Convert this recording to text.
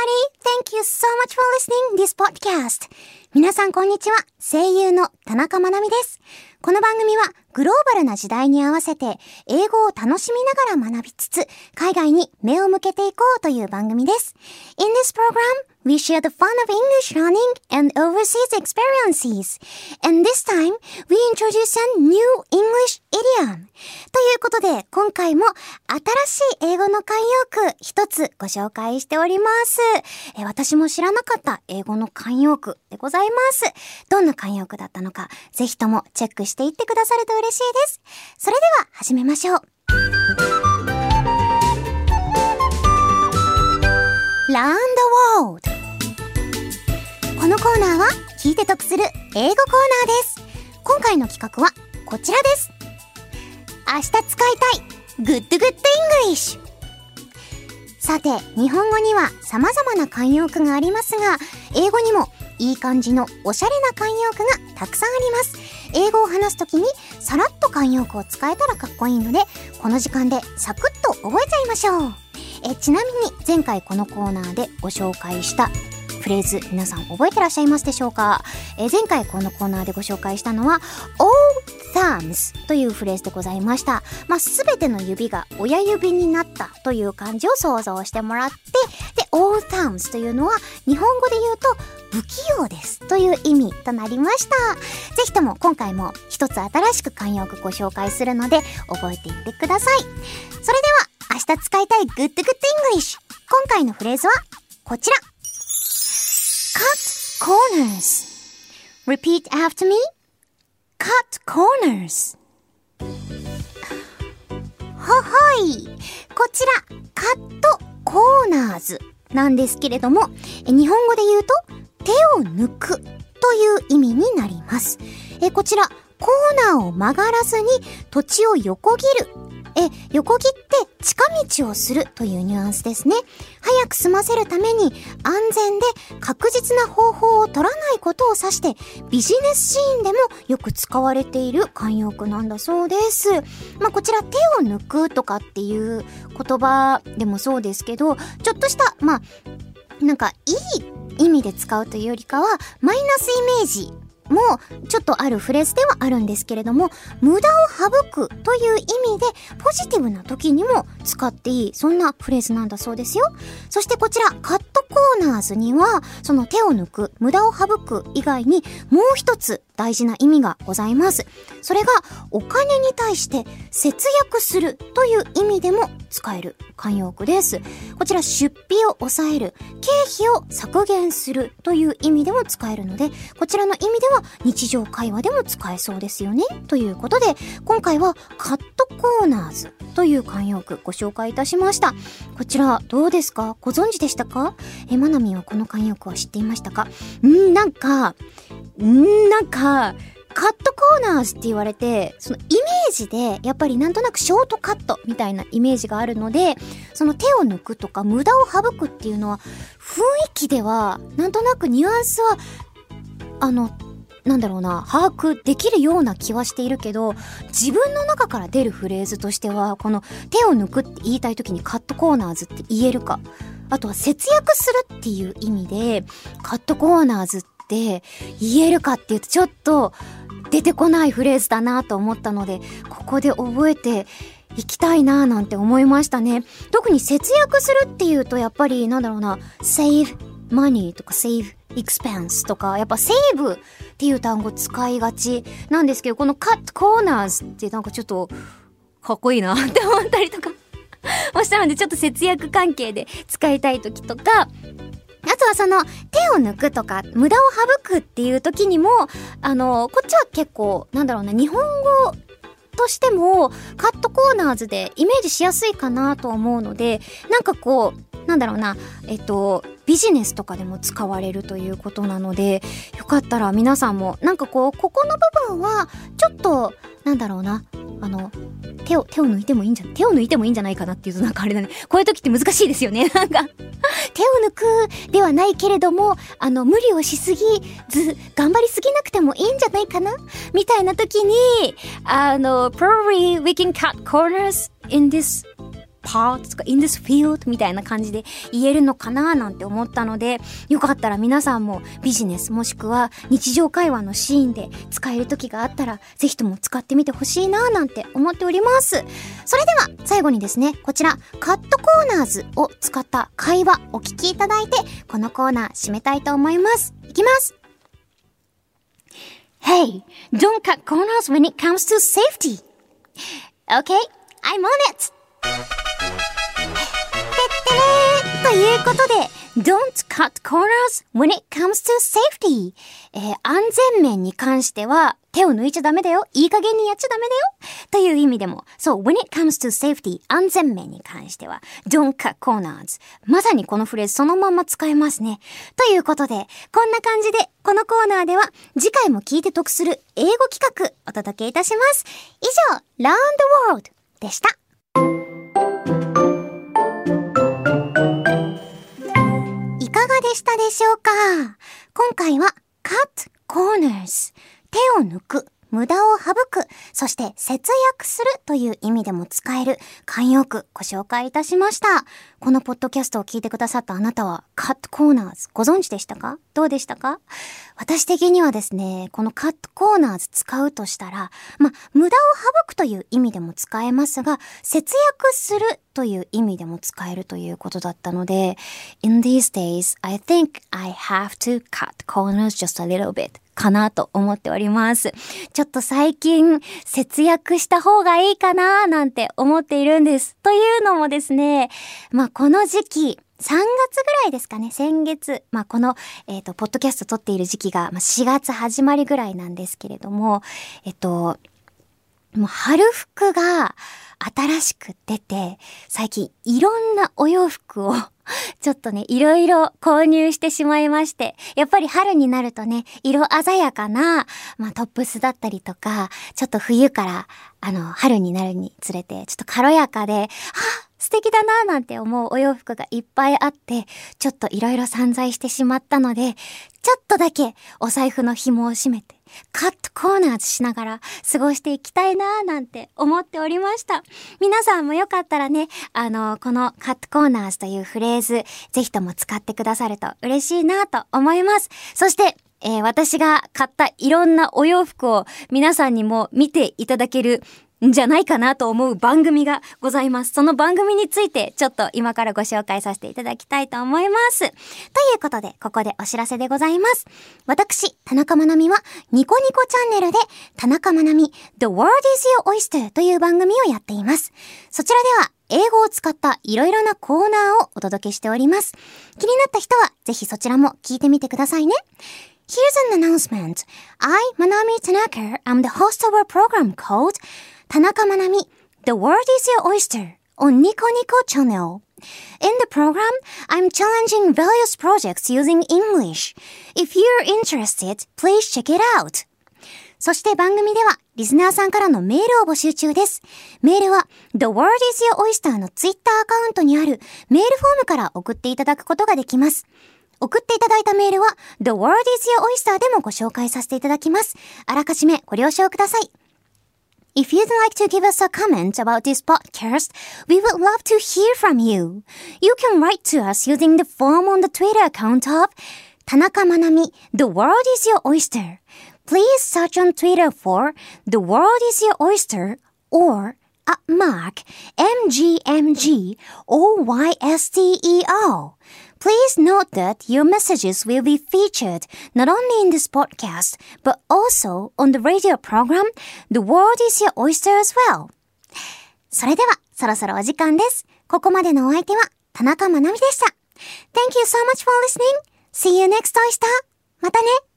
Thank you so much for listening this podcast. 皆さんこんにちは。声優の田中まなみです。この番組はグローバルな時代に合わせて英語を楽しみながら学びつつ海外に目を向けていこうという番組です。In this program, we share the fun of English learning and overseas experiences. And this time, we introduce a new English idiom. ということで、今回も新しい英語の慣用句一つご紹介しております。え私も知らなかった英語の慣用句でございます。どんな慣用句だったのか、ぜひともチェックしていってくださると嬉しいです。それでは始めましょう。Learn the World このコーナーは聞いて得する英語コーナーです。今回の企画はこちらです。明日使いたい Good Good English さて、日本語には様々な慣用句がありますが、英語にもいい感じのおしゃれな慣用句がたくさんあります。英語を話すときにさらっと慣用句を使えたらかっこいいので、この時間でサクッと覚えちゃいましょう。えちなみに前回このコーナーでご紹介したフレーズ皆さん覚えてらっしゃいますでしょうか？え前回このコーナーでご紹介したのは All thumbs というフレーズでございました。まあ、すべての指が親指になったという感じを想像してもらって、で、All thumbs というのは日本語で言うと不器用ですという意味となりました。ぜひとも今回も一つ新しく慣用句ご紹介するので覚えていってください。それでは明日使いたい Good Good English 今回のフレーズはこちら。Cut corners. Repeat after me. Cut corners. ははい。こちらカットコーナーズなんですけれども日本語で言うと手を抜くという意味になります。えこちらコーナーを曲がらずに土地を横切るえ、横切って近道をするというニュアンスですね。早く済ませるために安全で確実な方法を取らないことを指してビジネスシーンでもよく使われている慣用句なんだそうです。まあこちら手を抜くとかっていう言葉でもそうですけど、ちょっとした、まあ、なんかいい意味で使うというよりかはマイナスイメージもちょっとあるフレーズではあるんですけれども無駄を省くという意味でポジティブな時にも使っていいそんなフレーズなんだそうですよ。そしてこちらカットコーナーズにはその手を抜く無駄を省く以外にもう一つ大事な意味がございます。それがお金に対して節約するという意味でも使える慣用句です。こちら出費を抑える経費を削減するという意味でも使えるのでこちらの意味では日常会話でも使えそうですよね。ということで今回はカットコーナーズという慣用句ご紹介いたしました。こちらどうですか？ご存知でしたか？えまなみんはこの慣用句は知っていましたか？んなんかんなんかカットコーナーズって言われて、そのイメージで、やっぱりなんとなくショートカットみたいなイメージがあるので、その手を抜くとか無駄を省くっていうのは、雰囲気では、なんとなくニュアンスは、あの、なんだろうな、把握できるような気はしているけど、自分の中から出るフレーズとしては、この手を抜くって言いたい時にカットコーナーズって言えるか。あとは節約するっていう意味で、カットコーナーズって言えるかっていうとちょっと出てこないフレーズだなと思ったので、ここで覚えていきたいなぁなんて思いましたね。特に節約するっていうとやっぱりなんだろうな、save money とか save expense とか、やっぱ save っていう単語使いがちなんですけど、この cut corners ってなんかちょっとかっこいいなって思ったりとか。もしたのでちょっと節約関係で使いたい時とか、あとはその手を抜くとか無駄を省くっていう時にも、あの、こっちは結構、なんだろうな、日本語としてもカットコーナーズでイメージしやすいかなと思うので、なんかこう、なんだろうな、えっと、ビジネスとかでも使われるということなので、よかったら皆さんも、なんかこう、ここの部分は、ちょっと、なんだろうな、あの、手を、手を抜いてもいいんじゃ、手を抜いてもいいんじゃないかなっていうとなんかあれだね。こういう時って難しいですよね。なんか、手を抜くではないけれども、あの、無理をしすぎず、頑張りすぎなくてもいいんじゃないかな？みたいな時に、あの、probably we can cut corners in this part とか in this field みたいな感じで言えるのかななんて思ったので、よかったら皆さんもビジネスもしくは日常会話のシーンで使える時があったら、ぜひとも使ってみてほしいななんて思っております。それでは最後にですね、こちらカットコーナーズを使った会話お聞きいただいて、このコーナー締めたいと思います。いきます Hey, don't cut corners when it comes to safety. Okay, I'm on it! ということで、Don't cut corners when it comes to safety. えー、安全面に関しては手を抜いちゃダメだよ。いい加減にやっちゃダメだよ。という意味でも、そう、when it comes to safety 安全面に関しては don't cut corners まさにこのフレーズそのまま使えますね。ということで、こんな感じでこのコーナーでは次回も聞いて得する英語企画お届けいたします。以上、Round the World でした。でしたでしょうか？今回は cut corners 手を抜く無駄を省く、そして節約するという意味でも使える慣用句ご紹介いたしました。このポッドキャストを聞いてくださったあなたはカットコーナーズご存知でしたか？どうでしたか？私的にはですね、このカットコーナーズ使うとしたら、まあ無駄を省くという意味でも使えますが、節約するという意味でも使えるということだったので、In these days, I think I have to cut corners just a little bit かなと思っております。ちょっと最近節約した方がいいかななんて思っているんです。というのもですね、まあこの時期、3月ぐらいですかね、先月。まあ、この、えっ、ー、と、ポッドキャスト撮っている時期が、まあ、4月始まりぐらいなんですけれども、えっと、もう春服が新しく出て、最近いろんなお洋服を ちょっとね、いろいろ購入してしまいまして、やっぱり春になるとね、色鮮やかな、まあトップスだったりとか、ちょっと冬から、あの、春になるにつれて、ちょっと軽やかで、はあ素敵だなぁなんて思うお洋服がいっぱいあって、ちょっといろいろ散財してしまったので、ちょっとだけお財布の紐を締めて、カットコーナーズしながら過ごしていきたいなぁなんて思っておりました。皆さんもよかったらね、あの、このカットコーナーズというフレーズ、ぜひとも使ってくださると嬉しいなと思います。そして、えー、私が買ったいろんなお洋服を皆さんにも見ていただけるじゃないかなと思う番組がございます。その番組についてちょっと今からご紹介させていただきたいと思います。ということで、ここでお知らせでございます。私、田中まなみはニコニコチャンネルで田中まなみ The World is Your Oyster という番組をやっています。そちらでは英語を使ったいろいろなコーナーをお届けしております。気になった人はぜひそちらも聞いてみてくださいね。Here's an announcement. I, Manami Tanaka, am the host of a program called 田中まなみ The World is Your Oyster on Nico Nico channel. In the program, I'm challenging various projects using English. If you're interested, please check it out. そして番組では、リスナーさんからのメールを募集中です。メールは、The World is Your Oyster のツイッターアカウントにあるメールフォームから送っていただくことができます。送っていただいたメールは、The World is Your Oyster でもご紹介させていただきます。あらかじめご了承ください。If you'd like to give us a comment about this podcast, we would love to hear from you. You can write to us using the form on the Twitter account of Tanaka Manami, The World is Your Oyster. Please search on Twitter for The World is Your Oyster or at Mark MGMG OYSTER. Please note that your messages will be featured not only in this podcast, but also on the radio program The World is Your Oyster as well. それでは、そろそろお時間です。ここまでのお相手は、田中まなみでした。Thank you so much for listening. See you next oyster. またね。